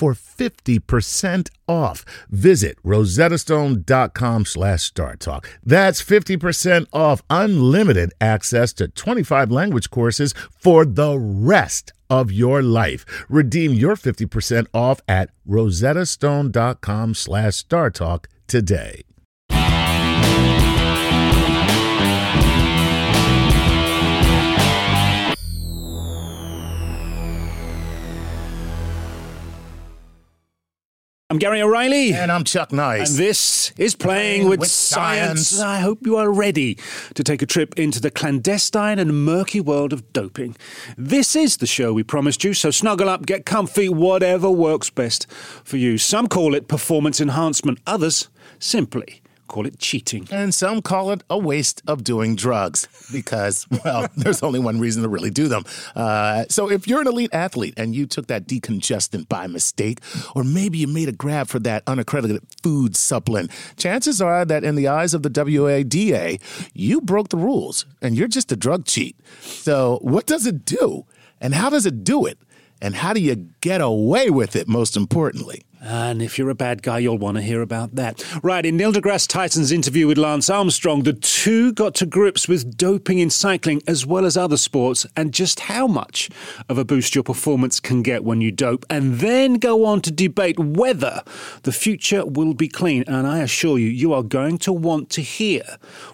for 50% off. Visit rosettastone.com slash StarTalk. That's 50% off unlimited access to 25 language courses for the rest of your life. Redeem your 50% off at rosettastone.com slash StarTalk today. I'm Gary O'Reilly. And I'm Chuck Nice. And this is Playing, with, science. I hope you are ready to take a trip into the clandestine and murky world of doping. This is the show we promised you, so snuggle up, get comfy, whatever works best for you. Some call it performance enhancement, others simply call it cheating. And some call it a waste of doing drugs because, well, there's only one reason to really do them. Uh, so if you're an elite athlete and you took that decongestant by mistake, or maybe you made a grab for that unaccredited food supplement, chances are that in the eyes of the WADA, you broke the rules and you're just a drug cheat. So what does it do? And how does it do it? And how do you get away with it, most importantly? And if you're a bad guy, you'll want to hear about that. Right, in Neil deGrasse Tyson's interview with Lance Armstrong, the two got to grips with doping in cycling as well as other sports and just how much of a boost your performance can get when you dope, and then go on to debate whether the future will be clean. And I assure you, you are going to want to hear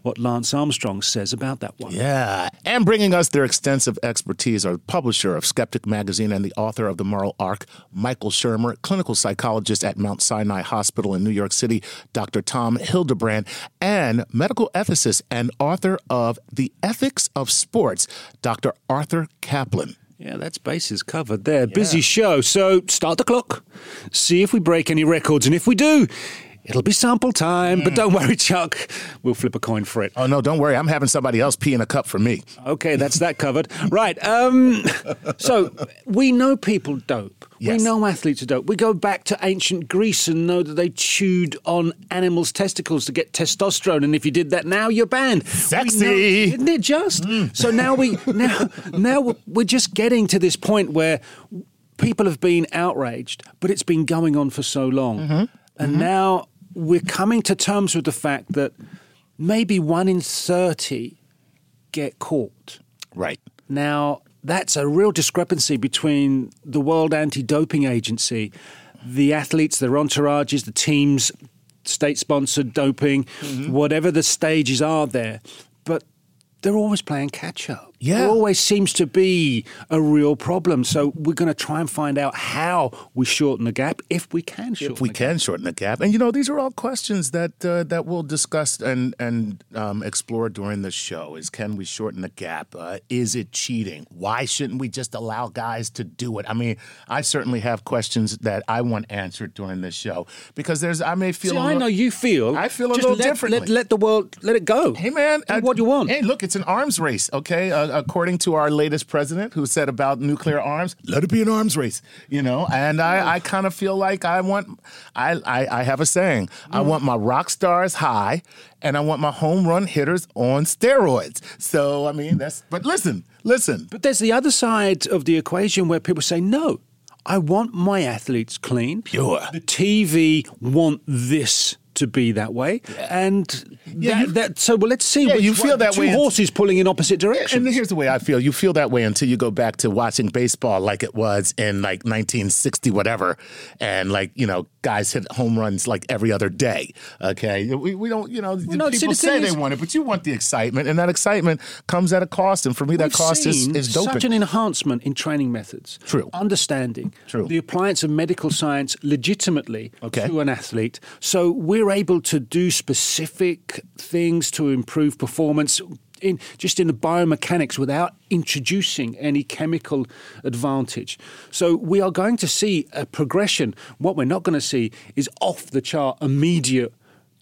what Lance Armstrong says about that one. Yeah, and bringing us their extensive expertise are publisher of Skeptic Magazine and the author of The Moral Arc, Michael Shermer, clinical psychologist at Mount Sinai Hospital in New York City, Dr. Tom Hildebrandt, and medical ethicist and author of The Ethics of Sports, Dr. Arthur Caplan. Yeah, that's bases covered there. Yeah. Busy show. So start the clock, see if we break any records, and if we do, It'll be sample time, mm. but don't worry, Chuck. We'll flip a coin for it. Oh no, don't worry. I'm having somebody else pee in a cup for me. Okay, that's that covered. right. Um, so we know people dope. Yes. We know athletes are dope. We go back to ancient Greece and know that they chewed on animals' testicles to get testosterone, and if you did that now, you're banned. Sexy, know, isn't it? Just mm. so now we now now we're just getting to this point where people have been outraged, but it's been going on for so long, mm-hmm. and mm-hmm. now we're coming to terms with the fact that maybe one in 30 get caught. Right. Now, that's a real discrepancy between the World Anti Doping Agency, the athletes, their entourages, the teams, state sponsored doping, mm-hmm. whatever the stages are there. But they're always playing catch up. Yeah. Always seems to be a real problem. So we're going to try and find out how we shorten the gap, if we can shorten If we can gap. shorten the gap. And, you know, these are all questions that uh, that we'll discuss and, and um, explore during the show is can we shorten the gap? Uh, is it cheating? Why shouldn't we just allow guys to do it? I mean, I certainly have questions that I want answered during this show because there's, I may feel. See, I know you feel. I feel a little let, differently. Let, let, the world, let it go. Hey, man. I, what do you want. Hey, look, it's an arms race, okay? Uh, according to our latest president who said about nuclear arms, let it be an arms race, you know? And I, I kind of feel like I want, I, I, I have a saying, mm. I want my rock stars high and I want my home run hitters on steroids. So, I mean, that's, but listen, listen. But there's the other side of the equation where people say, no, I want my athletes clean. Pure. The TV want this to be that way, and Yeah, that, that- so well. Let's see. Yeah, you one- feel that two way horses pulling in opposite directions. And here's the way I feel. You feel that way until you go back to watching baseball like it was in like 1960, whatever. And like, you know, guys hit home runs like every other day. Okay. We, we don't, you know, no, see, people the say they is- want it, but you want the excitement. And that excitement comes at a cost. And for me, that cost is, is doping. such an enhancement in training methods. True. Understanding. True. The appliance of medical science legitimately Okay. to an athlete. So we're able to do specific things to improve performance in just in the biomechanics without introducing any chemical advantage. So we are going to see a progression. What we're not going to see is off the chart immediate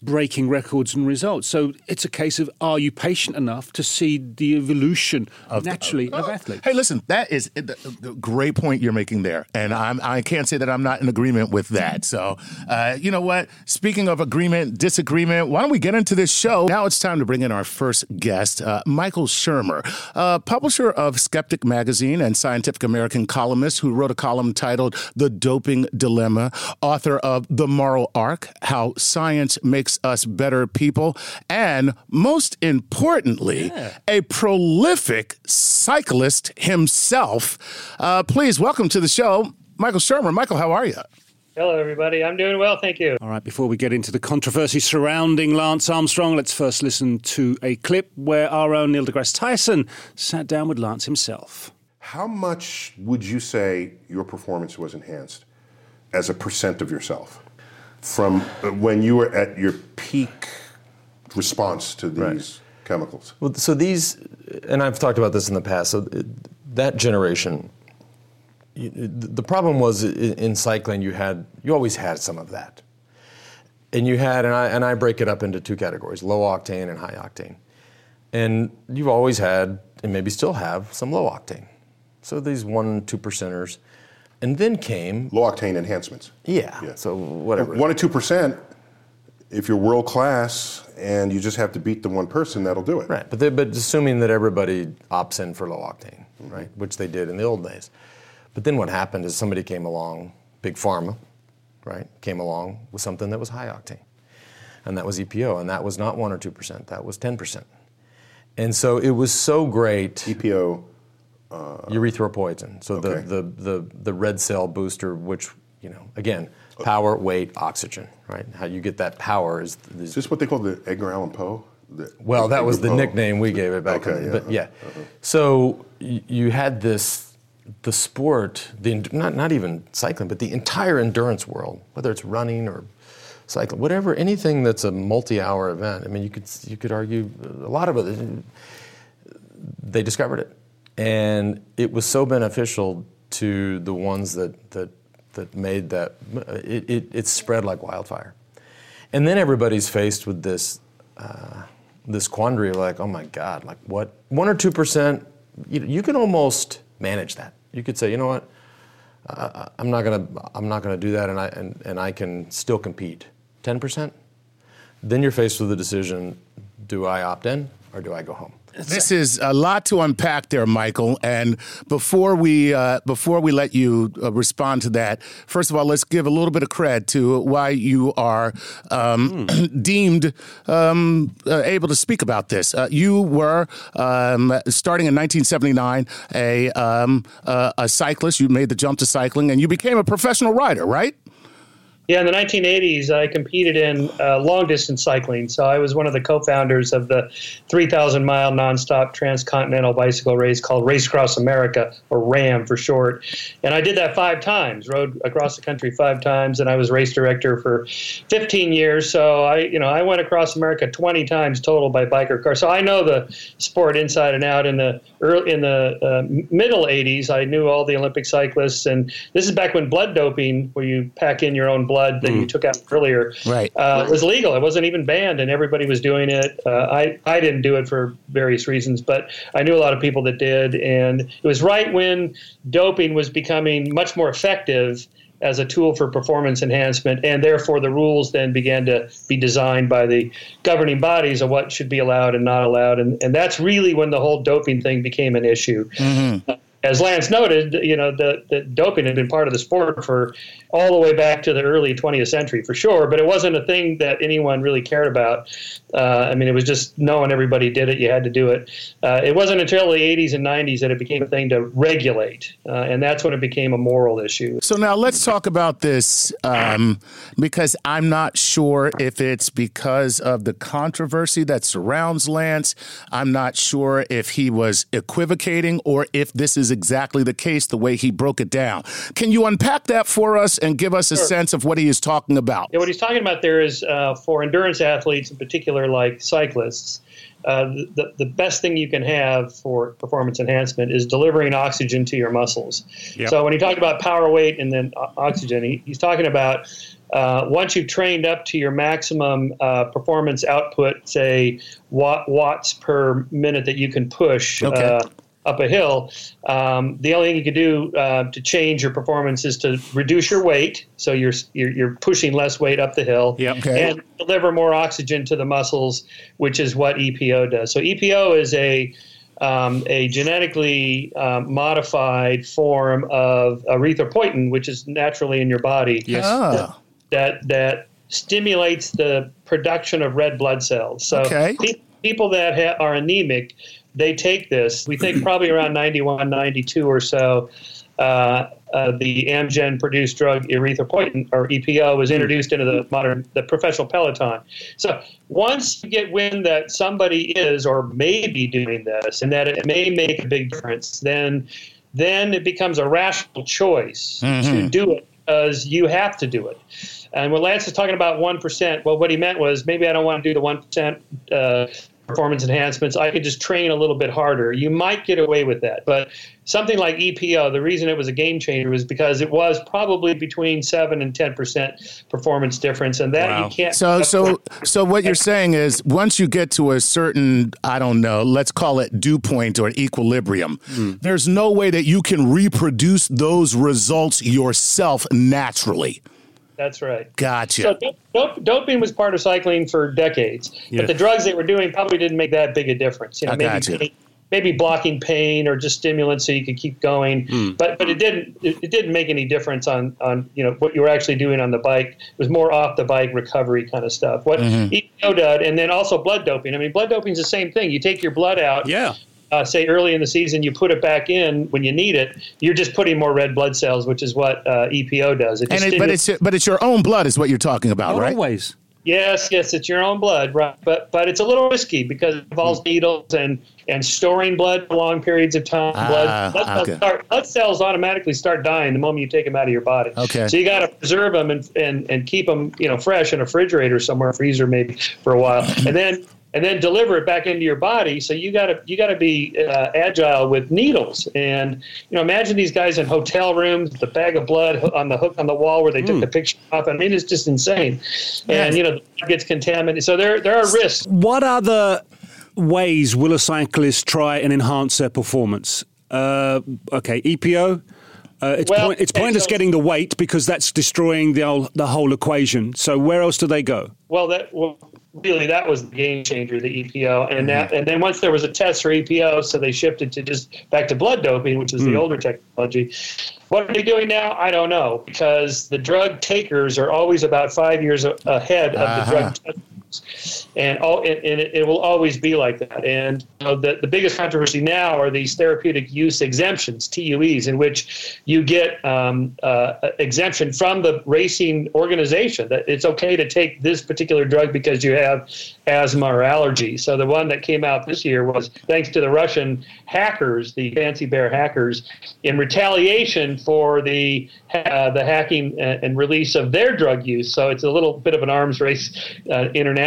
breaking records and results. So it's a case of are you patient enough to see the evolution of, naturally of athletes? Hey, listen, that is a great point you're making there, and I'm, I can't say that I'm not in agreement with that. So, uh, you know what? Speaking of agreement, disagreement, why don't we get into this show? Now it's time to bring in our first guest, uh, Michael Shermer, uh, publisher of Skeptic Magazine and Scientific American columnist who wrote a column titled "The Doping Dilemma," author of "The Moral Arc: How Science Makes Us Better People," and most importantly, a prolific cyclist himself. Uh, please welcome to the show, Michael Shermer. Michael, how are you? Hello, everybody. I'm doing well, thank you. All right, before we get into the controversy surrounding Lance Armstrong, let's first listen to a clip where our own Neil deGrasse Tyson sat down with Lance himself. How much would you say your performance was enhanced as a percent of yourself from when you were at your peak response to these chemicals? Well, so these, and I've talked about this in the past. So that generation, the problem was in cycling, you had you always had some of that, and you had, and I and I break it up into two categories: low octane and high octane. And you've always had, and maybe still have, some low octane. So these one two percenters, and then came Low octane enhancements. yeah. Yeah. So whatever. One or two percent. If you're world class and you just have to beat the one person, that'll do it. Right, but they, but assuming that everybody opts in for low octane, mm-hmm. right, which they did in the old days. But then what happened is somebody came along, big pharma, right, came along with something that was high octane, and that was EPO, and that was not one or two percent, that was ten percent. And so it was so great, EPO. Erythropoietin, so Okay. the, the the the red cell booster, which you know, again, power, weight, oxygen, right? How you get that power is, is Is this what they call the Edgar Allan Poe? The- Well, that was the Poe. nickname we gave it back Okay, then. yeah, But uh-huh, yeah, so y- you had this, the sport, the not not even cycling, but the entire endurance world, whether it's running or cycling, whatever, anything that's a multi-hour event. I mean, you could you could argue a lot of it. They discovered it, and it was so beneficial to the ones that that that made that. It, it, it spread like wildfire. And then everybody's faced with this uh, this quandary of like, oh my God, like what? One or two percent, you, you can almost manage that. You could say, you know what, uh, I'm not gonna I'm not gonna do that, and I and, and I can still compete. Ten percent, then you're faced with the decision: do I opt in or do I go home? This is a lot to unpack there, Michael. And before we uh, before we let you uh, respond to that, first of all, let's give a little bit of cred to why you are um, deemed um, uh, able to speak about this. Uh, you were um, starting in 1979 a um, uh, a cyclist. You made the jump to cycling, and you became a professional rider, right? Yeah, in the 1980s, I competed in uh, long distance cycling. So I was one of the co founders of the 3,000 mile nonstop transcontinental bicycle race called Race Across America, or RAAM for short. And I did that five times, rode across the country five times, and I was race director for 15 years. So I, you know, I went across America 20 times total by bike or car. So I know the sport inside and out. In the early, in the uh, middle 80s, I knew all the Olympic cyclists, and this is back when blood doping, where you pack in your own blood that you took out earlier, Right. uh, was legal. It wasn't even banned, and everybody was doing it. Uh, I I didn't do it for various reasons, but I knew a lot of people that did, and it was right when doping was becoming much more effective as a tool for performance enhancement, and therefore the rules then began to be designed by the governing bodies of what should be allowed and not allowed, and and that's really when the whole doping thing became an issue. As Lance noted, you know, the, the doping had been part of the sport for all the way back to the early 20th century for sure, but it wasn't a thing that anyone really cared about. Uh, I mean, it was just knowing everybody did it, you had to do it. Uh, it wasn't until the 80s and 90s that it became a thing to regulate, uh, and that's when it became a moral issue. So now let's talk about this um, because I'm not sure if it's because of the controversy that surrounds Lance. I'm not sure if he was equivocating or if this is exactly the case the way he broke it down. Can you unpack that for us and give us a sure. sense of what he is talking about? Yeah, what he's talking about there is uh, for endurance athletes in particular, like cyclists. Uh, the, the best thing you can have for performance enhancement is delivering oxygen to your muscles. Yep. So when he talked about power weight and then oxygen, he, he's talking about uh, once you've trained up to your maximum uh, performance output, say watt, watts per minute that you can push, okay. uh, up a hill, um, the only thing you can do uh, to change your performance is to reduce your weight, so you're you're, you're pushing less weight up the hill, yep. okay. and deliver more oxygen to the muscles, which is what EPO does. So EPO is a um, a genetically um, modified form of erythropoietin, which is naturally in your body. Yes. Oh. That that stimulates the production of red blood cells. So okay. pe- people that ha- are anemic they take this. We think probably around 91, 92 or so. Uh, uh, the Amgen produced drug erythropoietin or EPO was introduced into the modern the professional peloton. So once you get wind that somebody is or may be doing this and that it may make a big difference, then then it becomes a rational choice mm-hmm. to do it because you have to do it. And when Lance is talking about one percent, well, what he meant was maybe I don't want to do the one percent uh, performance enhancements, I could just train a little bit harder. You might get away with that. But something like EPO, the reason it was a game changer was because it was probably between 7 and 10% performance difference and that wow. you can't So so so what you're saying is once you get to a certain I don't know, let's call it dew point or equilibrium, mm. there's no way that you can reproduce those results yourself naturally. That's right. Gotcha. So dope, doping was part of cycling for decades, yeah. but the drugs they were doing probably didn't make that big a difference. You know, I maybe gotcha. pain, maybe blocking pain or just stimulants so you could keep going. Mm. But but it didn't it, it, didn't make any difference on on you know what you were actually doing on the bike. It was more off the bike recovery kind of stuff. What mm-hmm. EPO did, and then also blood doping. I mean, blood doping is the same thing. You take your blood out. Yeah uh, say early in the season, you put it back in when you need it, you're just putting more red blood cells, which is what uh, EPO does. It it, but it's but it's your own blood, is what you're talking about, right? Always. Yes, yes, it's your own blood, right? But but it's a little risky because it involves hmm. needles and and storing blood for long periods of time. Ah, blood blood, okay. cells start, blood cells automatically start dying the moment you take them out of your body. Okay. So you got to preserve them and, and and keep them you know fresh in a refrigerator somewhere, freezer maybe for a while, and then and then deliver it back into your body. So you got to you got to be uh, agile with needles. And you know, imagine these guys in hotel rooms, the bag of blood on the hook on the wall where they mm. took the picture off. I mean, it's just insane. And you know, it gets contaminated. So there there are risks. What are the ways will a cyclist try and enhance their performance? Uh, okay, EPO. Uh, it's, well, point, it's pointless so, getting the weight because that's destroying the whole, the whole equation. So where else do they go? Well, that well, really that was the game changer, the EPO, and that, mm-hmm. and then once there was a test for EPO, so they shifted to just back to blood doping, which is mm. the older technology. What are they doing now? I don't know because the drug takers are always about five years ahead of uh-huh. the drug and all and, and it, it, will always be like that. And you know, the the biggest controversy now are these therapeutic use exemptions (TUEs), in which you get um, uh, exemption from the racing organization that it's okay to take this particular drug because you have asthma or allergy. So the one that came out this year was thanks to the Russian hackers, the Fancy Bear hackers, in retaliation for the uh, the hacking and release of their drug use. So it's a little bit of an arms race uh, internationally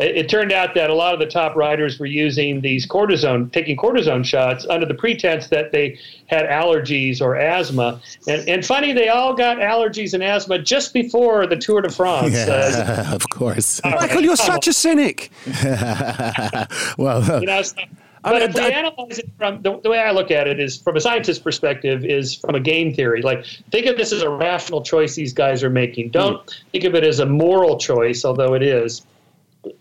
it, it, turned out that a lot of the top riders were using these cortisone, taking cortisone shots under the pretense that they had allergies or asthma. And, and funny, they all got allergies and asthma just before the Tour de France. Yeah, uh, of course. Michael, you're such a cynic. well, you know, but if we analyze it from the, the, way I look at it is from a scientist's perspective is from a game theory. Like think of this as a rational choice these guys are making. Don't mm. think of it as a moral choice, although it is.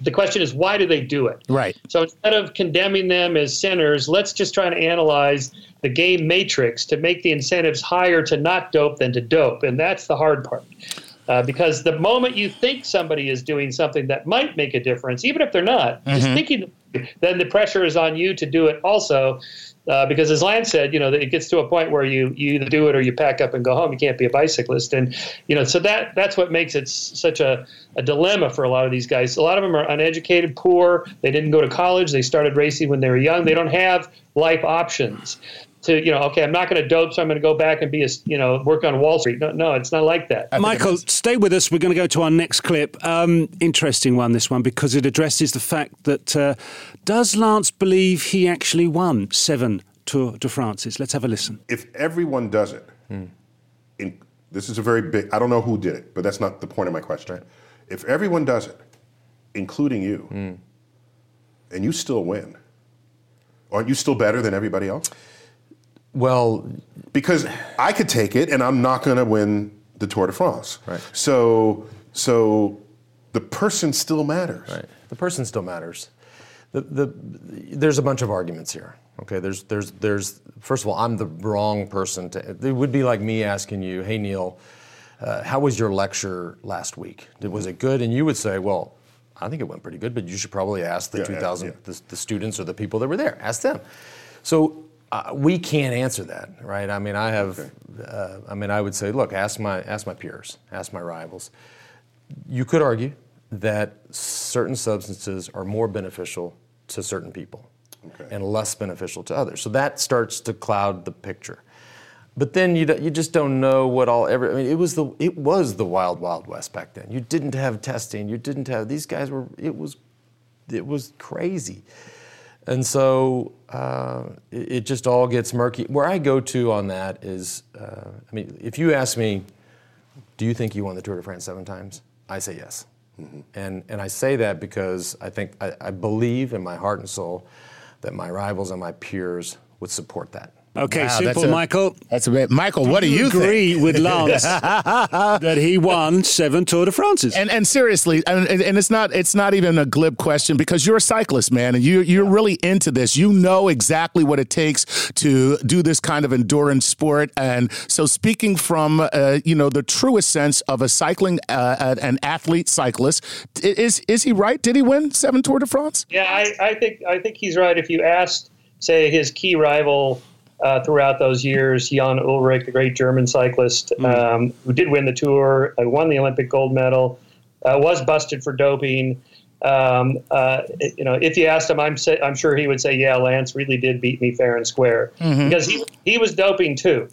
the question is why do they do it? Right. So instead of condemning them as sinners, let's just try to analyze the game matrix to make the incentives higher to not dope than to dope, and that's the hard part. Uh, because the moment you think somebody is doing something that might make a difference, even if they're not, just thinking, then the pressure is on you to do it also. Uh, because as Lance said, you know, it gets to a point where you, you either do it or you pack up and go home. You can't be a bicyclist, and you know, so that that's what makes it such a, a dilemma for a lot of these guys. A lot of them are uneducated, poor. They didn't go to college. They started racing when they were young. They don't have life options. To you know, okay, I'm not going to dope, so I'm going to go back and be a you know work on Wall Street. No, no, it's not like that. Michael, stay with us. We're going to go to our next clip. Um, interesting one, this one, because it addresses the fact that uh, does Lance believe he actually won seven Tour de France's? Let's have a listen. if everyone does it, in, this is a very big, I don't know who did it, but that's not the point of my question. If everyone does it, including you, and you still win, aren't you still better than everybody else? Well, Because I could take it and I'm not going to win the Tour de France. Right. So, so the person still matters. Right. The person still matters. The, the, there's a bunch of arguments here. Okay. There's, there's, there's. First of all, I'm the wrong person to. It would be like me asking you, "Hey Neil, uh, how was your lecture last week? Did, was it good?" And you would say, "Well, I think it went pretty good, but you should probably ask the yeah, 2,000 yeah. the, the students or the people that were there. Ask them." So uh, we can't answer that, right? I mean, I have. Uh, I mean, I would say, look, ask my ask my peers, ask my rivals you could argue that certain substances are more beneficial to certain people Okay. and less beneficial to others. So that starts to cloud the picture. But then you, you just don't know what all ever. I mean, it was the it was the wild wild west back then. You didn't have testing. You didn't have these guys were. It was it was crazy. And so uh, it, it just all gets murky. Where I go to on that is, uh, I mean, if you ask me, do you think you won the Tour de France seven times? I say yes. And, and I say that because I think, I, I believe in my heart and soul that my rivals and my peers would support that. Okay, Wow, simple, that's a- Michael. That's a bit. Michael, what do you think? agree with Lance that he won seven Tour de France's? And and seriously, and, and and it's not it's not even a glib question because you're a cyclist, man, and you you're really into this. You know exactly what it takes to do this kind of endurance sport. And so, speaking from uh, you know the truest sense of a cycling uh, an athlete cyclist, is is he right? Did he win seven Tour de France? Yeah, I, I think I think he's right. If you asked, say, his key rival uh, throughout those years, Jan Ullrich, the great German cyclist um, who did win the Tour, uh, won the Olympic gold medal, uh, was busted for doping. Um, uh, you know, if you asked him, I'm sa- I'm sure he would say, "Yeah, Lance really did beat me fair and square," because he he was doping too.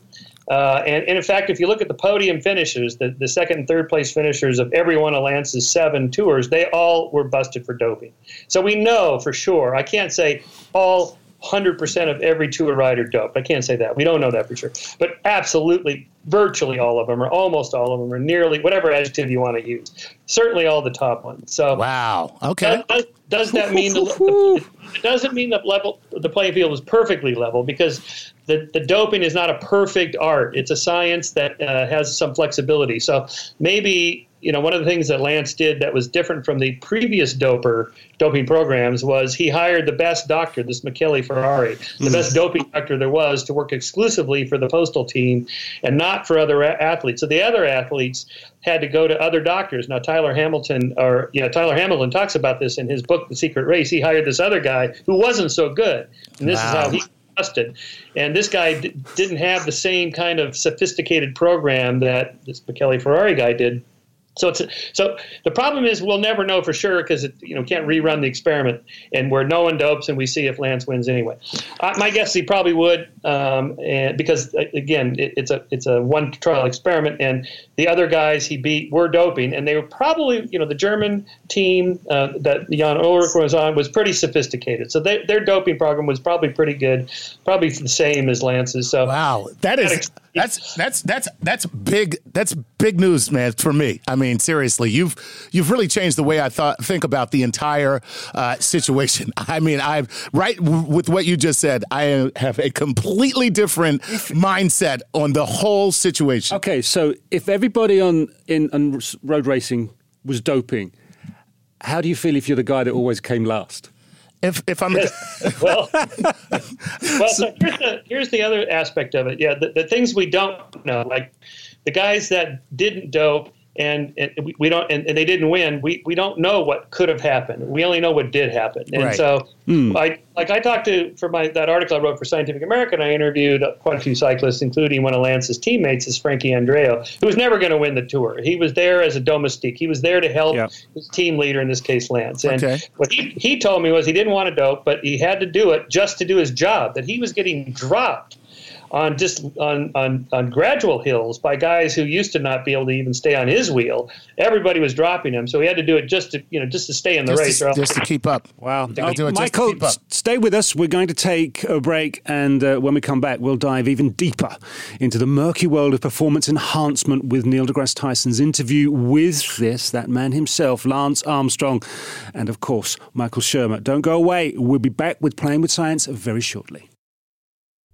Uh, and, and in fact, if you look at the podium finishers, the, the second and third place finishers of every one of Lance's seven tours, they all were busted for doping. So we know for sure. I can't say all 100% of every tour rider doped. I can't say that. We don't know that for sure. But absolutely, virtually all of them, or almost all of them, or nearly, whatever adjective you want to use. Certainly all the top ones. So Wow. Okay. does, does that mean the, the, it doesn't mean the level the playing field is perfectly level because the, the doping is not a perfect art it's a science that uh, has some flexibility so maybe you know one of the things that Lance did that was different from the previous doper doping programs was he hired the best doctor this Michele Ferrari the hmm. best doping doctor there was to work exclusively for the postal team and not for other a- athletes so the other athletes had to go to other doctors. Now Tyler Hamilton, or you know, Tyler Hamilton talks about this in his book, The Secret Race. He hired this other guy who wasn't so good, and this is how he busted. And this guy d- didn't have the same kind of sophisticated program that this Michele Ferrari guy did. So it's so the problem is we'll never know for sure because you know can't rerun the experiment and where no one dopes and we see if Lance wins anyway. Uh, my guess is he probably would um, and because uh, again it, it's a it's a one trial experiment and the other guys he beat were doping and they were probably you know the German team uh, that Jan Ullrich was on was pretty sophisticated. So they, their doping program was probably pretty good probably the same as Lance's. So Wow, that is that's that's that's that's big that's big news, man, for me. I mean, seriously, you've you've really changed the way I thought think about the entire uh, situation. I mean, I've right w- with what you just said. I have a completely different mindset on the whole situation. Okay, so if everybody on in on road racing was doping, How do you feel if you're the guy that always came last? If if I'm well, well, so here's the here's the other aspect of it. Yeah, the, the things we don't know, like the guys that didn't dope and, and we don't and, and, they didn't win we, we don't know what could have happened we only know what did happen and right. so mm. I, like i talked to for my that article i wrote for scientific american i interviewed quite a few cyclists including one of lance's teammates is frankie andreu who was never going to win the tour he was there as a domestique he was there to help yep. his team leader in this case lance and okay. what he, he told me was he didn't want to dope but he had to do it just to do his job that he was getting dropped on just on, on on gradual hills by guys who used to not be able to even stay on his wheel. Everybody was dropping him, so he had to do it just to you know just to stay in the just race, to, just to keep up. Wow, uh, Michael, stay with us. We're going to take a break, and uh, when we come back, we'll dive even deeper into the murky world of performance enhancement with Neil deGrasse Tyson's interview with this that man himself, Lance Armstrong, and of course Michael Shermer. Don't go away. We'll be back with Playing with Science very shortly.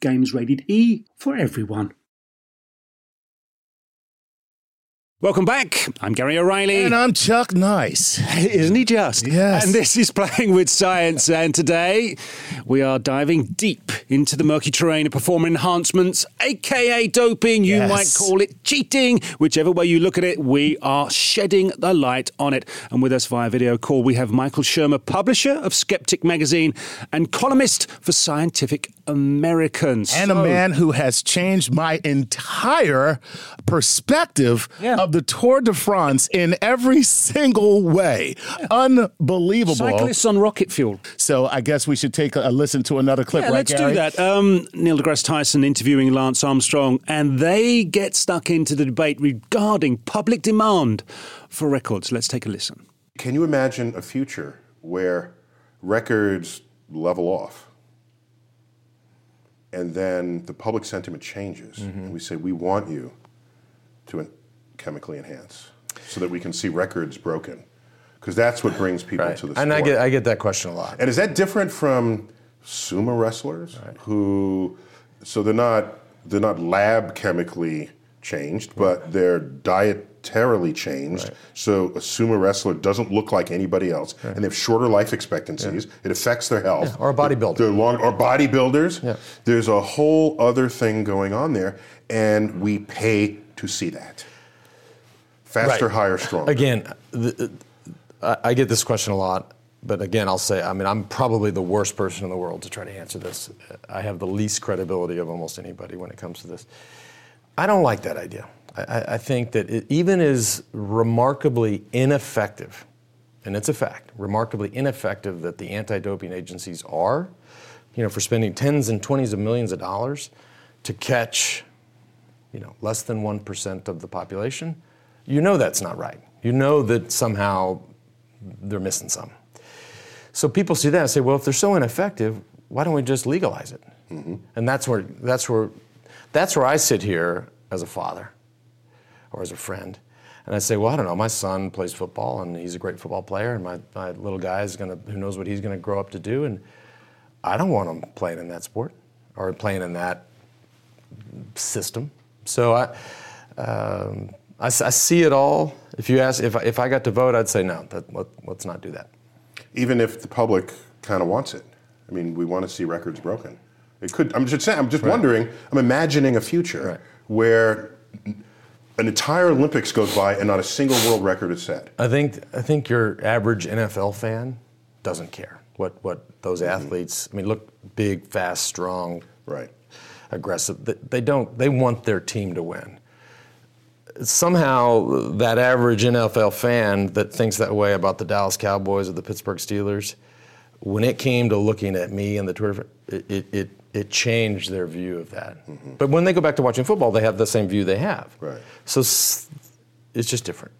Games rated E for everyone. Welcome back. I'm Gary O'Reilly. And I'm Chuck Nice. Isn't he just? Yes. And this is Playing with Science. And today we are diving deep into the murky terrain of performance enhancements, aka doping. You yes. might call it cheating. Whichever way you look at it, we are shedding the light on it. And with us via video call, we have Michael Shermer, publisher of Skeptic magazine and columnist for Scientific Americans. And so, a man who has changed my entire perspective yeah of the Tour de France in every single way. Yeah. Unbelievable. Cyclists on rocket fuel. So I guess we should take a, a listen to another clip, yeah, right, let's Gary? do that. Um, Neil deGrasse Tyson interviewing Lance Armstrong, and they get stuck into the debate regarding public demand for records. Let's take a listen. Can you imagine a future where records level off? And then the public sentiment changes, mm-hmm. and we say, We want you to chemically enhance so that we can see records broken because that's what brings people right. to the sport. And I get I get that question a lot. And is that different from sumo wrestlers right. who so they're not they're not lab chemically changed, but they're dietarily changed. Right. So a sumo wrestler doesn't look like anybody else, right. and they have shorter life expectancies. Yeah. It affects their health. Yeah. Or a bodybuilder. They're long or bodybuilders. Yeah. There's a whole other thing going on there, and we pay to see that. Faster, right. higher, stronger. Again, the, I get this question a lot, but again, I'll say, I mean, I'm probably the worst person in the world to try to answer this. I have the least credibility of almost anybody when it comes to this. I don't like that idea. I, I think that it even is remarkably ineffective, and it's a fact, remarkably ineffective that the anti-doping agencies are, you know, for spending tens and twenties of millions of dollars to catch, you know, less than one percent of the population. You know that's not right. You know that somehow they're missing some. So people see that and say, well, if they're so ineffective, why don't we just legalize it? Mm-hmm. And that's where that's where that's where I sit here as a father or as a friend. And I say, well, I don't know. My son plays football, and he's a great football player, and my, my little guy is gonna who knows what he's gonna grow up to do, and I don't want him playing in that sport or playing in that system. So I, um, I, I, see it all. If you ask, if I, if I got to vote, I'd say no. That, let, let's not do that. Even if the public kind of wants it. I mean, we want to see records broken. It could. I'm just saying. I'm just right. wondering. I'm imagining a future right. where an entire Olympics goes by and not a single world record is set. I think I think your average NFL fan doesn't care what what those mm-hmm. athletes. I mean, look big, fast, strong, right, aggressive. They don't. They want their team to win. Somehow, that average NFL fan that thinks that way about the Dallas Cowboys or the Pittsburgh Steelers, when it came to looking at me and the Twitter, it, it, it it changed their view of that. Mm-hmm. But when they go back to watching football, they have the same view they have. Right. So it's just different.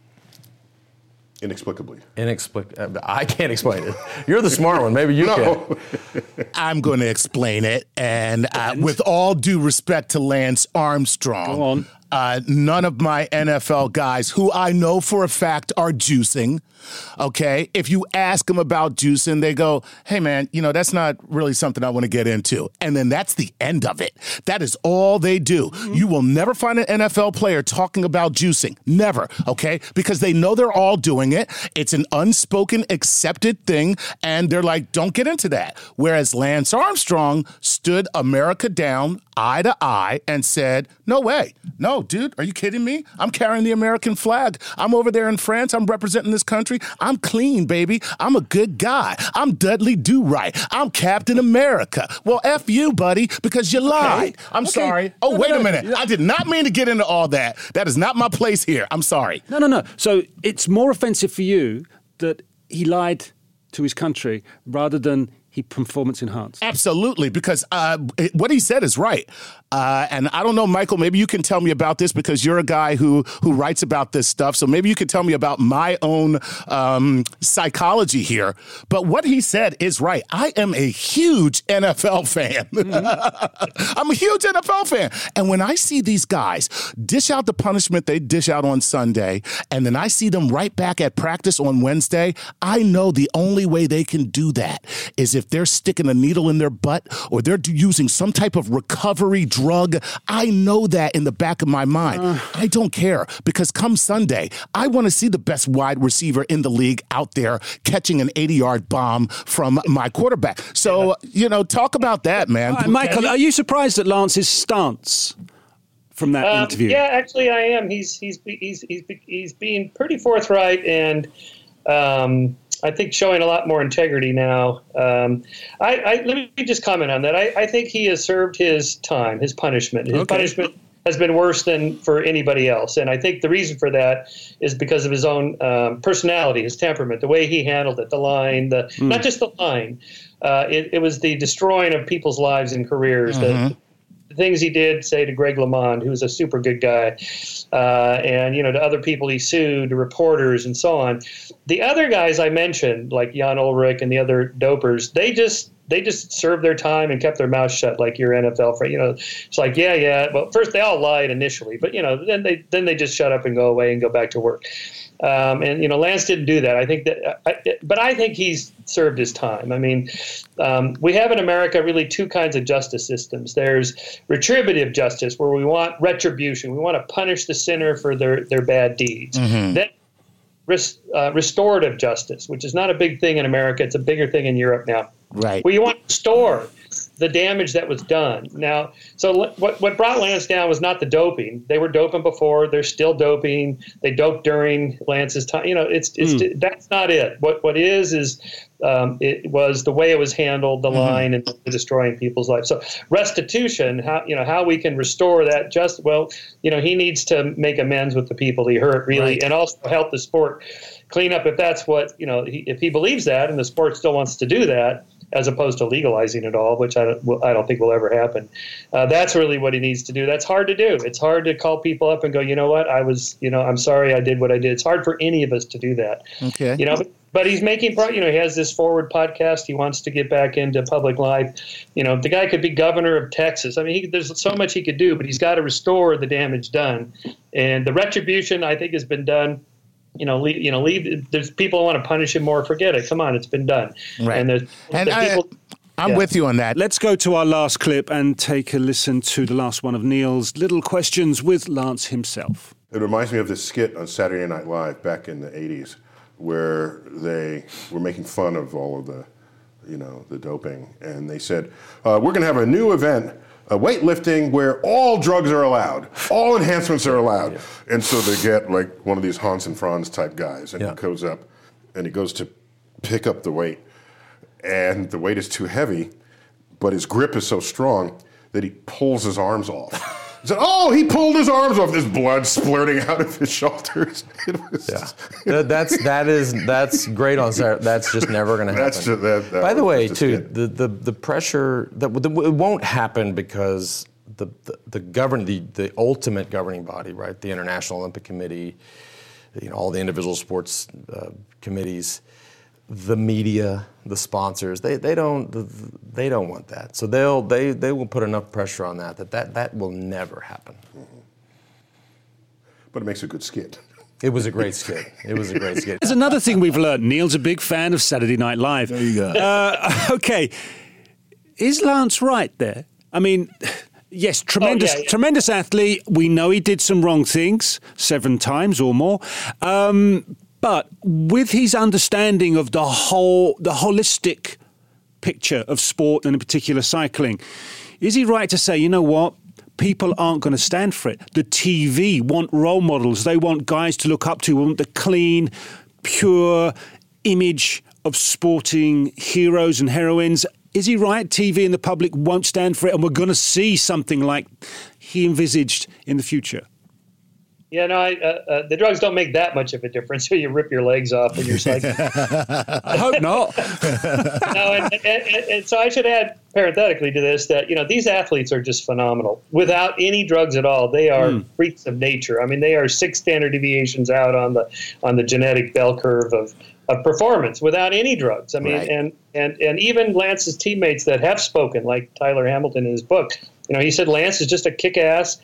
Inexplicably. Inexplicably. I can't explain it. You're the smart one. Maybe you no. can. I'm going to explain it. And uh, with all due respect to Lance Armstrong, uh, none of my NFL guys, who I know for a fact are juicing, okay, if you ask them about juicing, they go, hey, man, you know, that's not really something I want to get into. And then that's the end of it. That is all they do. Mm-hmm. You will never find an NFL player talking about juicing. Never, okay? Because they know they're all doing it. It's an unspoken, accepted thing. And they're like, don't get into that. Whereas Lance Armstrong stood America down eye to eye and said, no way. No, dude, are you kidding me? I'm carrying the American flag. I'm over there in France. I'm representing this country. I'm clean, baby. I'm a good guy. I'm Dudley Do Right. I'm Captain America. Well, F you, buddy, because you lied. Okay. I'm okay. sorry. Oh, no, wait no, a minute. I did not mean to get into all that. That is not my place here. I'm sorry. No, no, no. So it's more offensive for you that he lied to his country rather than he performance enhanced. Absolutely, because uh, what he said is right. Uh, and I don't know, Michael. Maybe you can tell me about this because you're a guy who who writes about this stuff. So maybe you could tell me about my own um, psychology here. But what he said is right. I am a huge NFL fan. Mm-hmm. I'm a huge NFL fan, and when I see these guys dish out the punishment they dish out on Sunday, and then I see them right back at practice on Wednesday, I know the only way they can do that is if they're sticking a needle in their butt or they're using some type of recovery drug. I know that in the back of my mind. Uh. I don't care because come Sunday, I want to see the best wide receiver in the league out there catching an 80 yard bomb from my quarterback. So, yeah. you know, talk about that, man. Uh, Michael, are you surprised at Lance's stance? From that um, interview, yeah, actually, I am. He's he's he's he's he's being pretty forthright and um, I think showing a lot more integrity now. Um, I, I, let me just comment on that. I, I, think he has served his time, his punishment. His okay. punishment has been worse than for anybody else, and I think the reason for that is because of his own um, personality, his temperament, the way he handled it, the line, the mm. not just the line. Uh, it, it, was the destroying of people's lives and careers, mm-hmm. the, things he did say to Greg LeMond, who's a super good guy, uh, and you know to other people he sued, reporters and so on. The other guys I mentioned, like Jan Ullrich and the other dopers, they just they just served their time and kept their mouth shut like your NFL friend. You know, it's like yeah, yeah. Well, first they all lied initially, but you know then they then they just shut up and go away and go back to work. Um, and you know, Lance didn't do that. I think that, I, but I think he's served his time. I mean, um, we have in America really two kinds of justice systems. There's retributive justice, where we want retribution. We want to punish the sinner for their their bad deeds. Mm-hmm. Then res, uh, restorative justice, which is not a big thing in America. It's a bigger thing in Europe now. Right. Where you want to restore the damage that was done. Now, so what what brought Lance down was not the doping. They were doping before. They're still doping. They doped during Lance's time. You know, it's it's mm. that's not it. What what is is um, it was the way it was handled, the mm-hmm. line, and destroying people's lives. So restitution, how you know how we can restore that. Just well, you know, he needs to make amends with the people he hurt, really, right. and also help the sport clean up if that's what you know. He, if he believes that, and the sport still wants to do that, as opposed to legalizing it all, which I don't, I don't think will ever happen. Uh, that's really what he needs to do. That's hard to do. It's hard to call people up and go, you know what, I was, you know, I'm sorry I did what I did. It's hard for any of us to do that. Okay. You know, but he's making, pro- you know, he has this forward podcast. He wants to get back into public life. You know, the guy could be governor of Texas. I mean, he, there's so much he could do, but he's got to restore the damage done. And the retribution, I think, has been done you know, leave, you know, leave. There's people want to punish him more. Forget it. Come on, it's been done. Right. And, there's, and I, people, I'm yeah. with you on that. Let's go to our last clip and take a listen to the last one of Neil's little questions with Lance himself. It reminds me of this skit on Saturday Night Live back in the '80s where they were making fun of all of the, you know, the doping, and they said, uh, "We're going to have a new event." Uh, weightlifting where all drugs are allowed, all enhancements are allowed. Yeah. And so they get like one of these Hans and Franz type guys, and yeah. he goes up and he goes to pick up the weight, and the weight is too heavy, but his grip is so strong that he pulls his arms off. He said, "Oh, he pulled his arms off. There's blood splurting out of his shoulders." yeah, that's that is that's great on Saturday. That's just never going to happen. That's just, that, that By the way, too, the, the the pressure that it won't happen because the the, the govern the the ultimate governing body, right? The International Olympic Committee, you know, all the individual sports uh, committees the media, the sponsors, they, they don't they don't want that. So they'll they, they will put enough pressure on that that that, that will never happen. Mm-hmm. But it makes a good skit. It was a great skit. It was a great skit. There's another thing we've learned. Neil's a big fan of Saturday Night Live. There you go. Uh, okay, is Lance right there? I mean. Yes, tremendous, oh, yeah, yeah. tremendous athlete. We know he did some wrong things seven times or more, um, but with his understanding of the whole, the holistic picture of sport and in particular cycling, is he right to say, you know what? People aren't going to stand for it. The TV want role models. They want guys to look up to, want the clean, pure image of sporting heroes and heroines. Is he right? TV and the public won't stand for it, and we're going to see something like he envisaged in the future. Yeah, no, I, uh, uh, the drugs don't make that much of a difference. So you rip your legs off when you're cycling. I hope not. no, and, and, and, and, so I should add parenthetically to this that you know these athletes are just phenomenal without any drugs at all. They are mm. freaks of nature. I mean, they are six standard deviations out on the on the genetic bell curve of of performance without any drugs. I mean, right. and and and even Lance's teammates that have spoken, like Tyler Hamilton in his book, you know, he said Lance is just a kick-ass,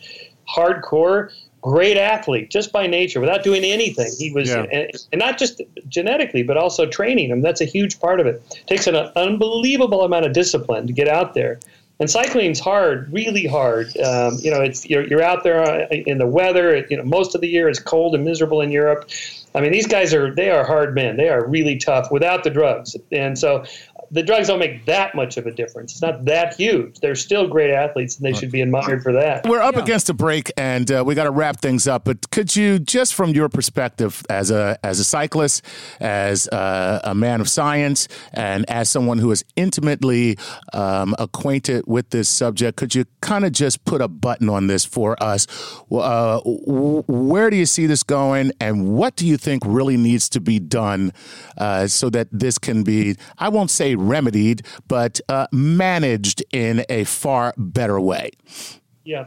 hardcore great athlete just by nature without doing anything. He was yeah. and, and, not just genetically but also training him. That's a huge part of it. it takes an unbelievable amount of discipline to get out there. And cycling's hard really hard. Um, you know it's you're, you're out there uh, in the weather. You know most of the year is cold and miserable in europe I mean, these guys are they are hard men. They are really tough without the drugs. And so the drugs don't make that much of a difference. It's not that huge. They're still great athletes, and they should be admired for that. We're up yeah. against a break, and uh, we got to wrap things up. But could you, just from your perspective as a as a cyclist, as a, a man of science, and as someone who is intimately um, acquainted with this subject, could you kind of just put a button on this for us? Uh, where do you see this going, and what do you think really needs to be done uh, so that this can be? I won't say remedied, but uh, managed in a far better way? Yeah.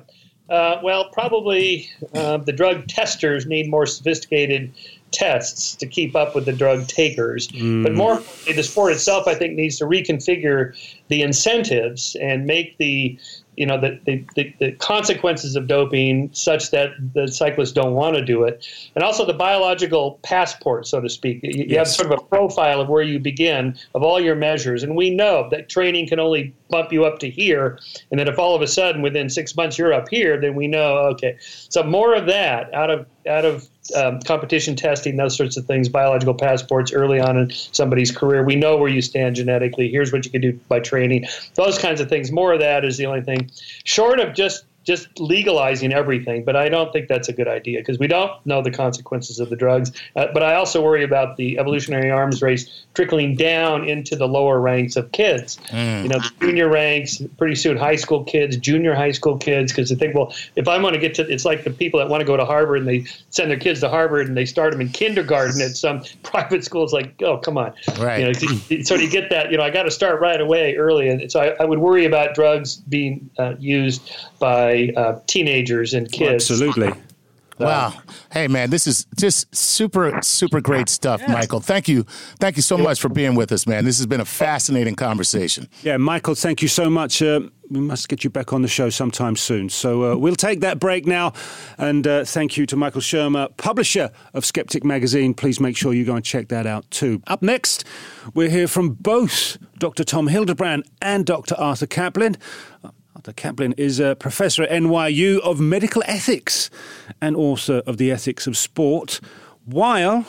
Uh, well, probably uh, the drug testers need more sophisticated tests to keep up with the drug takers. Mm. But more importantly, the sport itself, I think, needs to reconfigure the incentives and make the you know the, the, the, consequences of doping such that the cyclists don't want to do it. And also the biological passport so to speak. You, you have sort of a profile of where you begin of all your measures. And we know that training can only bump you up to here. And then if all of a sudden within six months you're up here then we know okay. So more of that out of out of um, competition testing, those sorts of things, biological passports early on in somebody's career. We know where you stand genetically. Here's what you can do by training. Those kinds of things. More of that is the only thing, short of just just legalizing everything, but I don't think that's a good idea because we don't know the consequences of the drugs. Uh, but I also worry about the evolutionary arms race trickling down into the lower ranks of kids. Mm. You know, junior ranks, pretty soon high school kids, junior high school kids, because they think, well, if I want to get to, it's like the people that want to go to Harvard and they send their kids to Harvard and they start them in kindergarten at some private schools. Like, oh, come on, right? You know, so you get that, you know, I got to start right away early, and so I, I would worry about drugs being uh, used by uh, teenagers and kids. Absolutely. Wow. Hey, man, this is just super, super great stuff, yes. Michael. Thank you. Thank you so much for being with us, man. This has been a fascinating conversation. Yeah, Michael, thank you so much. Uh, we must get you back on the show sometime soon. So uh, we'll take that break now. And uh, thank you to Michael Shermer, publisher of Skeptic Magazine. Please make sure you go and check that out too. Up next, we'll hear from both Dr. Tom Hildebrandt and Dr. Arthur Caplan. Dr. Caplan is a professor at NYU of medical ethics and author of The Ethics of Sport, while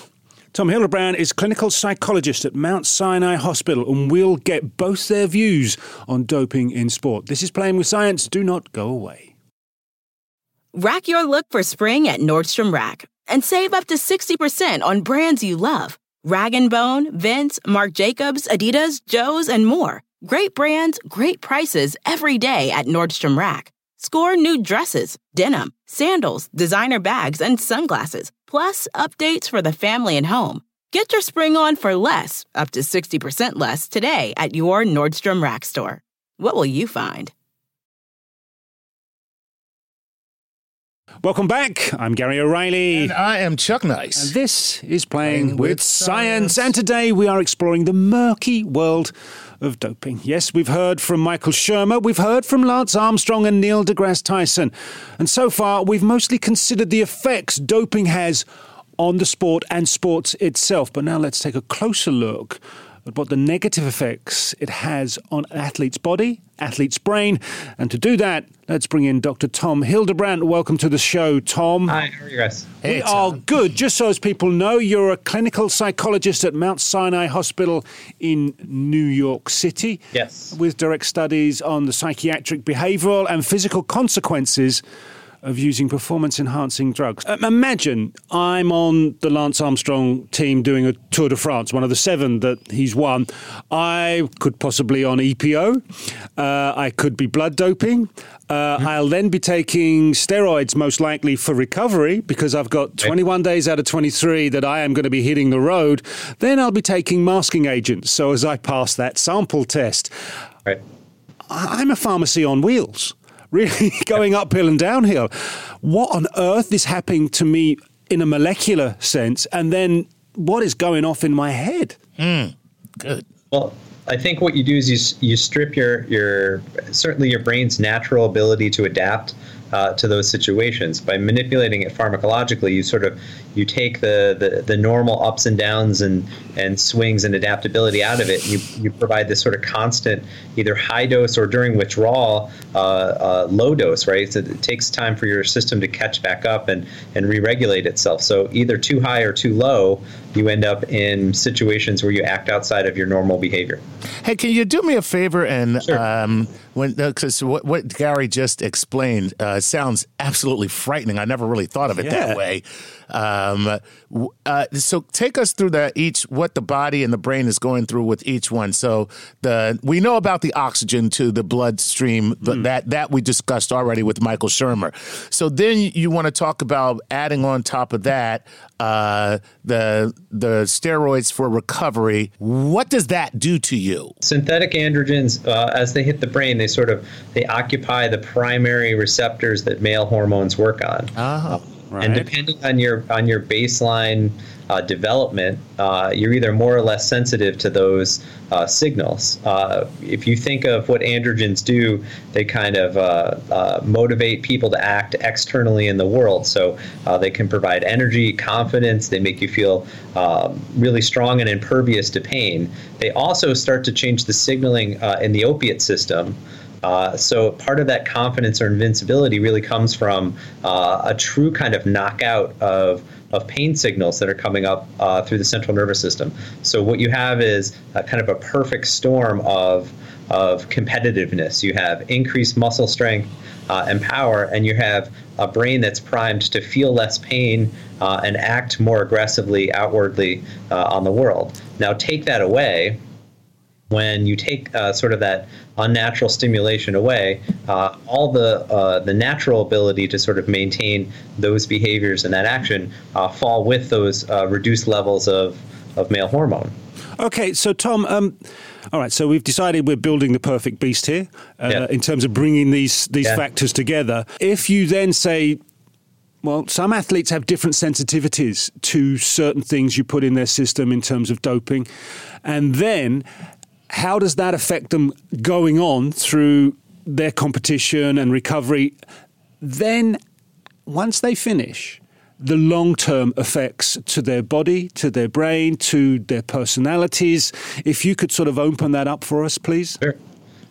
Tom Hildebrandt is clinical psychologist at Mount Sinai Hospital, and we'll get both their views on doping in sport. This is Playing with Science. Do not go away. Rack your look for spring at Nordstrom Rack and save up to 60% on brands you love. Rag & Bone, Vince, Marc Jacobs, Adidas, Joe's, and more. Great brands, great prices every day at Nordstrom Rack. Score new dresses, denim, sandals, designer bags, and sunglasses, plus updates for the family and home. Get your spring on for less, up to 60% less, today at your Nordstrom Rack store. What will you find? Welcome back. I'm Gary O'Reilly. And I am Chuck Nice. And this is Playing, Playing with, with science. science. And today we are exploring the murky world of doping. Yes, we've heard from Michael Shermer, we've heard from Lance Armstrong and Neil deGrasse Tyson. And so far, we've mostly considered the effects doping has on the sport and sports itself. But now let's take a closer look at what the negative effects it has on an athlete's body, athlete's brain. And to do that, let's bring in Dr. Tom Hildebrandt. Welcome to the show, Tom. Hi, how are you guys? Hey, we are good. Just so as people know, you're a clinical psychologist at Mount Sinai Hospital in New York City. Yes. With direct studies on the psychiatric, behavioral, and physical consequences of using performance enhancing drugs. Um, imagine I'm on the Lance Armstrong team doing a Tour de France, one of the seven that he's won. I could possibly on EPO. Uh, I could be blood doping. Uh, mm-hmm. I'll then be taking steroids most likely for recovery because I've got 21 days out of 23 that I am going to be hitting the road. Then I'll be taking masking agents. So as I pass that sample test, right. I'm a pharmacy on wheels really going uphill and downhill. What on earth is happening to me in a molecular sense? And then what is going off in my head? Mm, good. Well, I think what you do is you, you strip your, your certainly your brain's natural ability to adapt uh, to those situations. By manipulating it pharmacologically, you sort of you take the, the, the normal ups and downs and, and swings and adaptability out of it. You, you provide this sort of constant, either high dose or during withdrawal, uh, uh, low dose, right? So it takes time for your system to catch back up and, and re regulate itself. So either too high or too low, you end up in situations where you act outside of your normal behavior. Hey, can you do me a favor and sure. um, when because what, what Gary just explained uh, sounds absolutely frightening. I never really thought of it yeah. that way. Um, uh, so take us through that each what the body and the brain is going through with each one. So the we know about the oxygen to the bloodstream, but mm. that that we discussed already with Michael Shermer. So then you want to talk about adding on top of that uh, the the steroids for recovery. What does that do to you? Synthetic androgens, uh, as they hit the brain, they sort of they occupy the primary receptors that male hormones work on. Uh-huh Right. And depending on your on your baseline uh, development, uh, you're either more or less sensitive to those uh, signals. Uh, if you think of what androgens do, they kind of uh, uh, motivate people to act externally in the world. So they can provide energy, confidence. They make you feel um, really strong and impervious to pain. They also start to change the signaling in the opiate system. Uh, so part of that confidence or invincibility really comes from uh, a true kind of knockout of of pain signals that are coming up uh, through the central nervous system. So what you have is kind of a perfect storm of of competitiveness. You have increased muscle strength uh, and power, and you have a brain that's primed to feel less pain uh, and act more aggressively outwardly on the world. Now, take that away, when you take uh, sort of that unnatural stimulation away, uh, all the uh, the natural ability to sort of maintain those behaviors and that action uh, fall with those uh, reduced levels of, of male hormone. Okay, so Tom, um, all right, so we've decided we're building the perfect beast here uh, yeah. in terms of bringing these these yeah. factors together. If you then say well, some athletes have different sensitivities to certain things you put in their system in terms of doping. And then how does that affect them going on through their competition and recovery? Then, once they finish, the long term effects to their body, to their brain, to their personalities. If you could sort of open that up for us, please. Sure.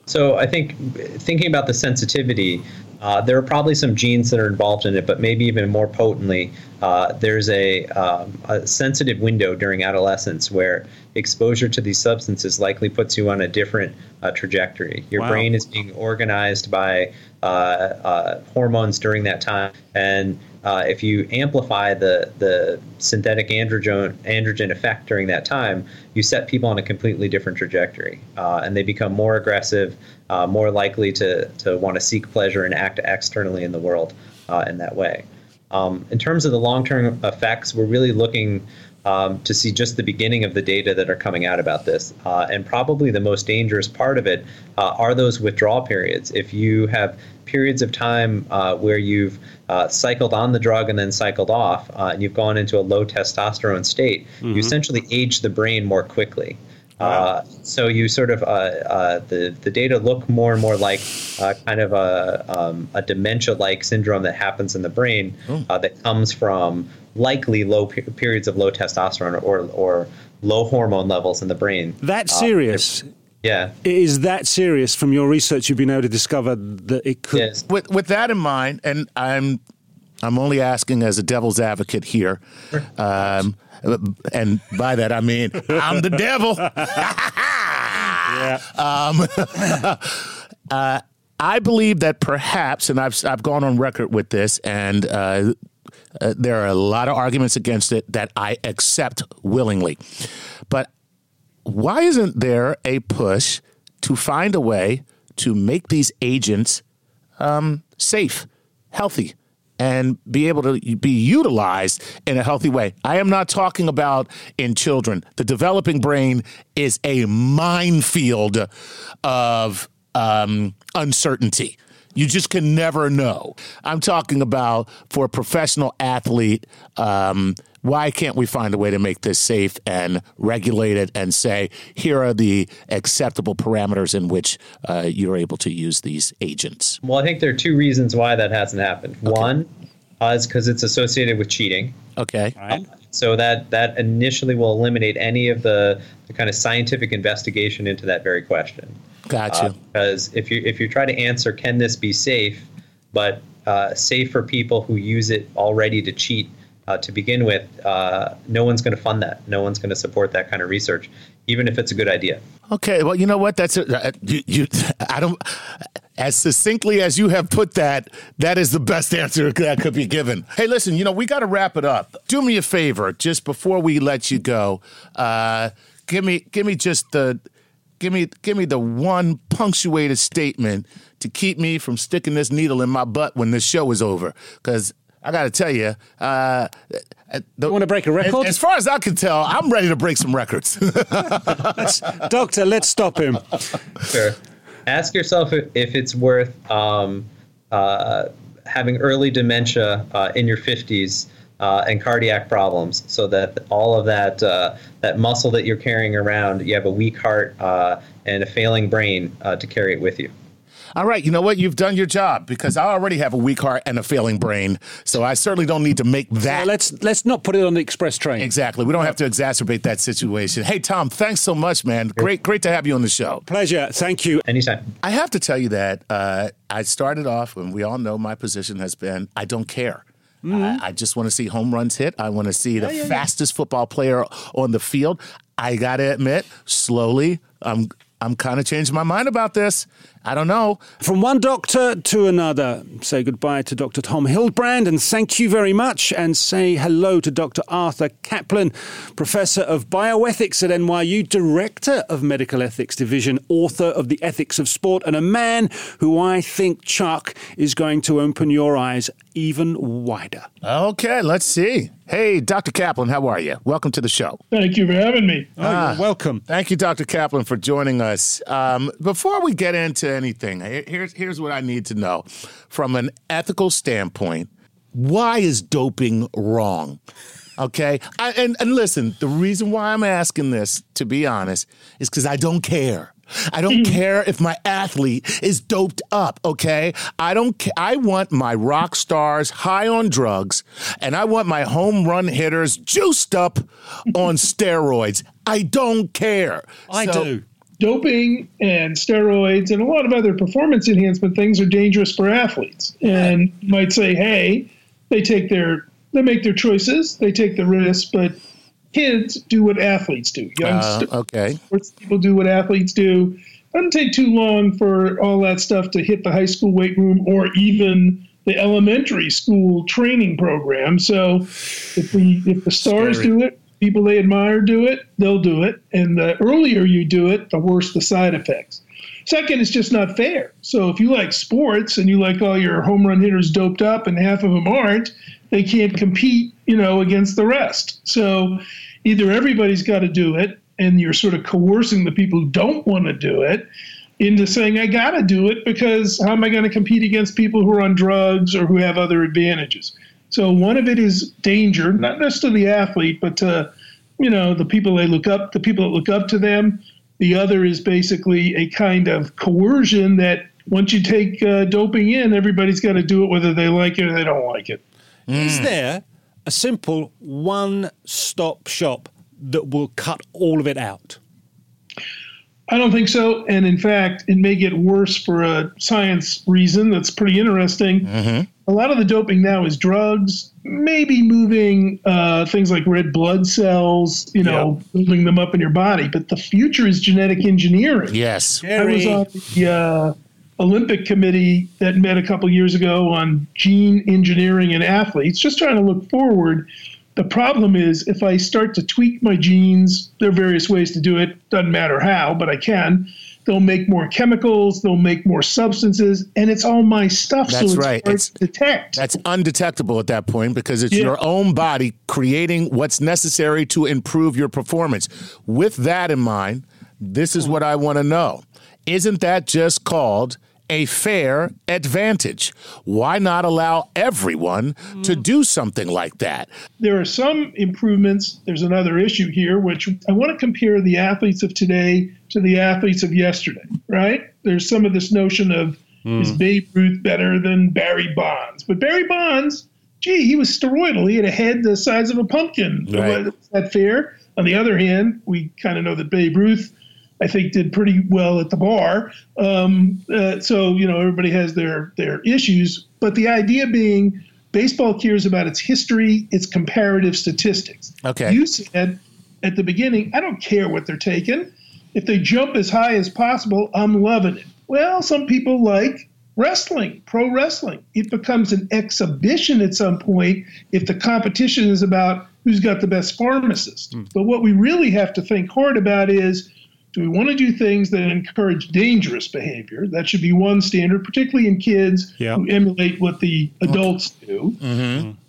So I think thinking about the sensitivity, uh, there are probably some genes that are involved in it, but maybe even more potently, uh, there's a, um, a, sensitive window during adolescence where exposure to these substances likely puts you on a different uh, trajectory. Your wow. brain is being organized by uh, uh, hormones during that time, and uh, if you amplify the the synthetic androgen androgen effect during that time, you set people on a completely different trajectory, uh, and they become more aggressive, uh, more likely to to want to seek pleasure and act externally in the world in that way. Um, in terms of the long term effects, we're really looking um, to see just the beginning of the data that are coming out about this. Uh, and probably the most dangerous part of it uh, are those withdrawal periods. If you have periods of time uh, where you've uh, cycled on the drug and then cycled off, uh, and you've gone into a low testosterone state, mm-hmm. you essentially age the brain more quickly. Uh, so you sort of uh, uh, the the data look more and more like uh, kind of a um, a dementia-like syndrome that happens in the brain oh. uh, that comes from likely low per- periods of low testosterone or or low hormone levels in the brain. That serious. Yeah. Is that serious from your research you've been able to discover that it could yes. with with that in mind and I'm I'm only asking as a devil's advocate here. Um, and by that I mean I'm the devil. yeah. Um, uh, I believe that perhaps, and I've I've gone on record with this, and uh, uh, there are a lot of arguments against it that I accept willingly. But why isn't there a push to find a way to make these agents um, safe, healthy? And be able to be utilized in a healthy way. I am not talking about in children. The developing brain is a minefield of um, uncertainty. You just can never know. I'm talking about for a professional athlete. Um, why can't we find a way to make this safe and regulate it and say here are the acceptable parameters in which uh, you're able to use these agents? Well, I think there are two reasons why that hasn't happened. Okay. One uh, is because it's associated with cheating. Okay. Uh, so that that initially will eliminate any of the, the kind of scientific investigation into that very question. Gotcha. Uh, because if you if you try to answer can this be safe, but uh, safe for people who use it already to cheat, uh, to begin with, uh, no one's going to fund that. No one's going to support that kind of research, even if it's a good idea. Okay, well, you know what? That's a, uh, you, you. I don't. As succinctly as you have put that, that is the best answer that could be given. Hey, listen, you know we got to wrap it up. Do me a favor, just before we let you go. Uh, give me, give me just the, give me, give me the one punctuated statement to keep me from sticking this needle in my butt when this show is over, because I got to tell you, uh, the, you want to break a record? As, as, far as I can tell, I'm ready to break some records. let's, doctor, let's stop him. Sure. Ask yourself if it's worth um, uh, having early dementia uh, in your 50s uh, and cardiac problems, so that all of that uh, that muscle that you're carrying around, you have a weak heart uh, and a failing brain uh, to carry it with you. All right, you know what? You've done your job because I already have a weak heart and a failing brain, so I certainly don't need to make that. let's let's not put it on the express train. Exactly. We don't have to exacerbate that situation. Hey, Tom, thanks so much, man. Great, great to have you on the show. Pleasure. Thank you. Anytime. I have to tell you that uh, I started off, and we all know my position has been I don't care. I, I just want to see home runs hit. I want to see the fastest football player on the field. I got to admit, slowly, I'm I'm kind of changing my mind about this. I don't know. From one doctor to another, say goodbye to Dr. Tom Hildebrandt and thank you very much. And say hello to Dr. Arthur Caplan, Professor of Bioethics at NYU, Director of Medical Ethics Division, author of The Ethics of Sport, and a man who I think, Chuck, is going to open your eyes even wider. Okay, let's see. Hey, Dr. Caplan, how are you? Welcome to the show. Thank you for having me. Oh, you're welcome. Thank you, Dr. Caplan, for joining us. Um, before we get into anything, here's, here's what I need to know. From an ethical standpoint, why is doping wrong? Okay. I, and, and listen, the reason why I'm asking this, to be honest, is because I don't care. I don't mm-hmm. care if my athlete is doped up, okay? I don't ca- I want my rock stars high on drugs and I want my home run hitters juiced up on steroids. I don't care. I So- do. Doping and steroids and a lot of other performance enhancement things are dangerous for athletes. And might say, hey, they take their they make their choices, they take the risk, but kids do what athletes do. Young Uh, okay. sports people do what athletes do. Doesn't take too long for all that stuff to hit the high school weight room or even the elementary school training program. So if the if the stars Scary. do it, people they admire do it, they'll do it. And the earlier you do it, the worse the side effects. Second, it's just not fair. So if you like sports and you like all your home run hitters doped up and half of them aren't, they can't compete, you know, against the rest. So either everybody's got to do it and you're sort of coercing the people who don't want to do it into saying I got to do it because how am I going to compete against people who are on drugs or who have other advantages? So one of it is danger, not just to the athlete, but to you know the people they look up, the people that look up to them. The other is basically a kind of coercion that once you take uh, doping in, everybody's got to do it whether they like it or they don't like it. Is there a simple one stop shop that will cut all of it out? I don't think so. And in fact, it may get worse for a science reason that's pretty interesting. A lot of the doping now is drugs, maybe moving uh, things like red blood cells, you know, building them up in your body. But the future is genetic engineering. Yes. I was on the uh, Olympic committee that met a couple years ago on gene engineering in athletes, just trying to look forward. The problem is if I start to tweak my genes, there are various ways to do it. Doesn't matter how, but I can. They'll make more chemicals, they'll make more substances, and it's all my stuff. That's so it's right. It's- detect. That's undetectable at that point because it's Yeah. your own body creating what's necessary to improve your performance. With that in mind, this is what I want to know. Isn't that just called a fair advantage? Why not allow everyone to mm. do something like that? there are some improvements. There's another issue here, which I want to compare the athletes of today to the athletes of yesterday, right? There's some of this notion of hmm. is Babe Ruth better than Barry Bonds? But Barry Bonds, gee, he was steroidal. He had a head the size of a pumpkin. Right. Is that fair? On the other hand, we kind of know that Babe Ruth, I think, did pretty well at the bar. Um, uh, so you know, everybody has their their issues. But the idea being, baseball cares about its history, its comparative statistics. Okay. You said at the beginning, I don't care what they're taking. If they jump as high as possible, I'm loving it. Well, some people like wrestling, pro wrestling. It becomes an exhibition at some point if the competition is about who's got the best pharmacist. But what we really have to think hard about is do we want to do things that encourage dangerous behavior? That should be one standard, particularly in kids Yeah. who emulate what the adults do.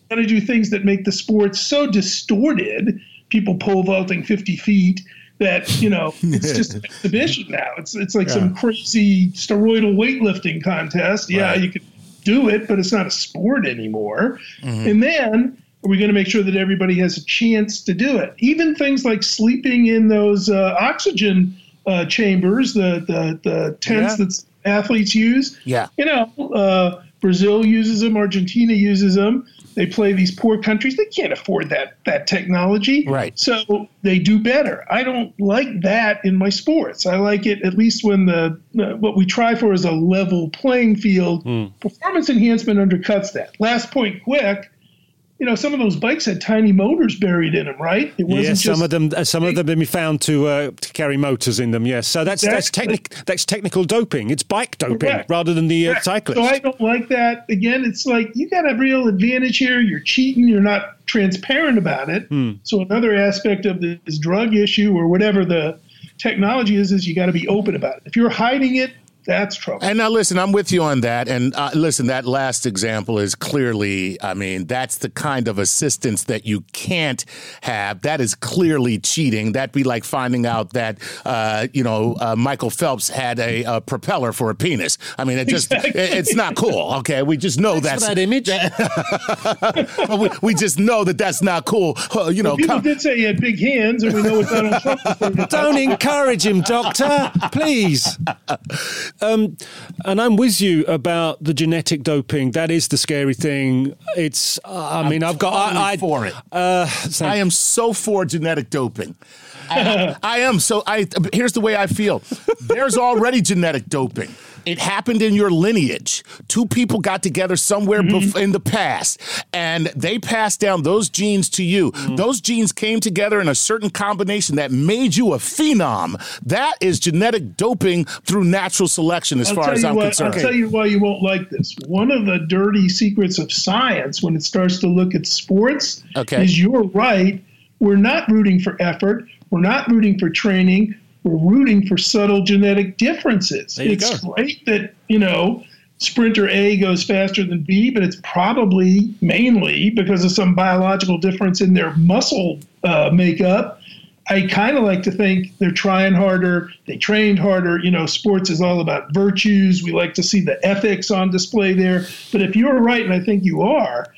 Got to do things that make the sport so distorted, people pole vaulting 50 feet, that, you know, it's just an exhibition now. It's, it's like some crazy steroidal weightlifting contest. Yeah, Right. you could do it, but it's not a sport anymore. Mm-hmm. And then are we going to make sure that everybody has a chance to do it? Even things like sleeping in those uh, oxygen uh, chambers, the the, the tents yeah. that athletes use. Yeah. You know, uh, Brazil uses them, Argentina uses them. They play these poor countries. They can't afford that that technology. Right. So they do better. I don't like that in my sports. I like it at least when the uh, what we try for is a level playing field. Mm. Performance enhancement undercuts that. Last point, quick you know, some of those bikes had tiny motors buried in them, right? It wasn't yes, some of them. Uh, some of them have been found to, uh, to carry motors in them. Yes, so that's exactly. that's technic- That's technical doping. It's bike doping Correct. rather than the uh, cyclist. So I don't like that. Again, it's like you got a real advantage here. You're cheating. You're not transparent about it. Hmm. So another aspect of this drug issue or whatever the technology is is you got to be open about it. If you're hiding it, that's trouble. And now, listen, I'm with you on that. And uh, listen, that last example is clearly, I mean, that's the kind of assistance that you can't have. That is clearly cheating. That'd be like finding out that, uh, you know, uh, Michael Phelps had a, a, propeller for a penis. I mean, it just, exactly. it, it's not cool. Okay. We just know that's, that image. we, we, just know that that's not cool. you know, well, people come, did say he had big hands, and we know what Donald Trump. Don't encourage him, Doctor. Please. Um, and I'm with you about the genetic doping. That is the scary thing. It's. Uh, I mean, I've got. Totally I, I, for it. Uh, I am so for genetic doping. I, I am so. I here's the way I feel. There's already genetic doping. It happened in your lineage. Two people got together somewhere mm-hmm. bef- in the past, and they passed down those genes to you. Mm-hmm. Those genes came together in a certain combination that made you a phenom. That is genetic doping through natural selection, as I'll far as I'm what, concerned. I'll tell you why you won't like this. One of the dirty secrets of science, when it starts to look at sports, okay. is you're right. We're not rooting for effort. We're not rooting for training we're rooting for subtle genetic differences. it's go. great that, you know, sprinter A goes faster than B, but it's probably mainly because of some biological difference in their muscle uh, makeup. I kind of like to think they're trying harder, they trained harder. You know, sports is all about virtues. We like to see the ethics on display there. But if you're right, and I think you are,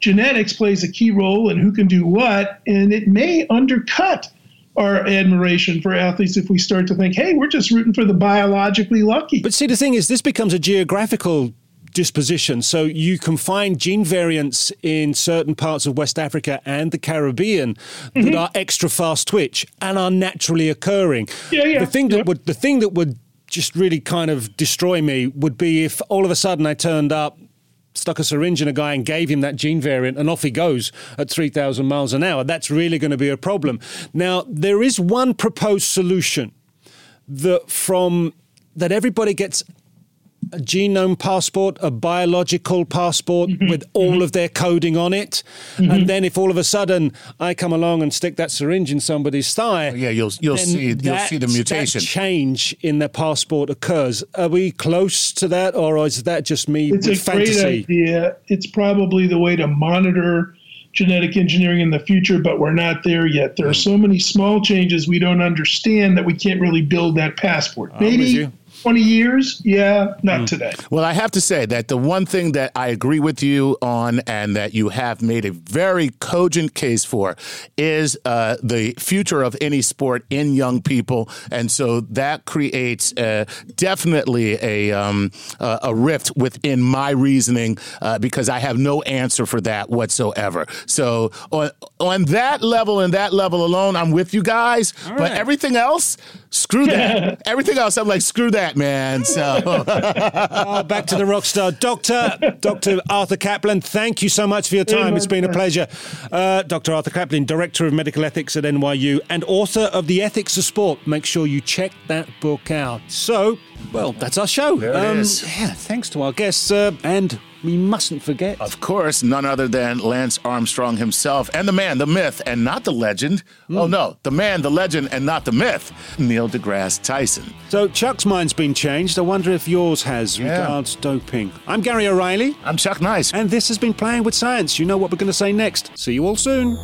genetics plays a key role in who can do what, and it may undercut our admiration for athletes if we start to think, hey, we're just rooting for the biologically lucky. But see, the thing is, this becomes a geographical disposition. So you can find gene variants in certain parts of West Africa and the Caribbean mm-hmm. that are extra fast twitch and are naturally occurring. Yeah, yeah. The thing that would the thing that would just really kind of destroy me would be if all of a sudden I turned up stuck a syringe in a guy and gave him that gene variant, and off he goes at 3,000 miles an hour. That's really going to be a problem. Now, there is one proposed solution that from that everybody gets a genome passport, a biological passport mm-hmm. with all mm-hmm. of their coding on it. Mm-hmm. And then if all of a sudden I come along and stick that syringe in somebody's thigh, yeah, you'll you'll see you'll see the mutation. change in their passport occurs. Are we close to that, or is that just me? It's a fantasy? great idea. It's probably the way to monitor genetic engineering in the future, but we're not there yet. There are mm. so many small changes we don't understand that we can't really build that passport. Maybe 20 years? Yeah, not mm. today. Well, I have to say that the one thing that I agree with you on and that you have made a very cogent case for is uh, the future of any sport in young people. And so that creates uh, definitely a, um, uh, a rift within my reasoning uh, because I have no answer for that whatsoever. So on, on that level and that level alone, I'm with you guys. But everything else, screw that. everything else, I'm like, screw that man. So oh, back to the rock star, Doctor Doctor Arthur Caplan. Thank you so much for your time. It's been a pleasure, uh, Doctor Arthur Caplan, Director of Medical Ethics at NYU and author of The Ethics of Sport. Make sure you check that book out. So, well, that's our show. There um, Yeah, thanks to our guests uh, and we mustn't forget. Of course, none other than Lance Armstrong himself and the man, the myth, and not the legend. Mm. Oh, no, the man, the legend, and not the myth, Neil deGrasse Tyson. So Chuck's mind's been changed. I wonder if yours has yeah. regards doping. I'm Gary O'Reilly. I'm Chuck Nice. And this has been Playing with Science. You know what we're going to say next. See you all soon.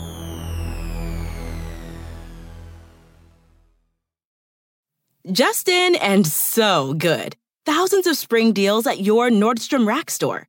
Justin and so good. Thousands of spring deals at your Nordstrom Rack store.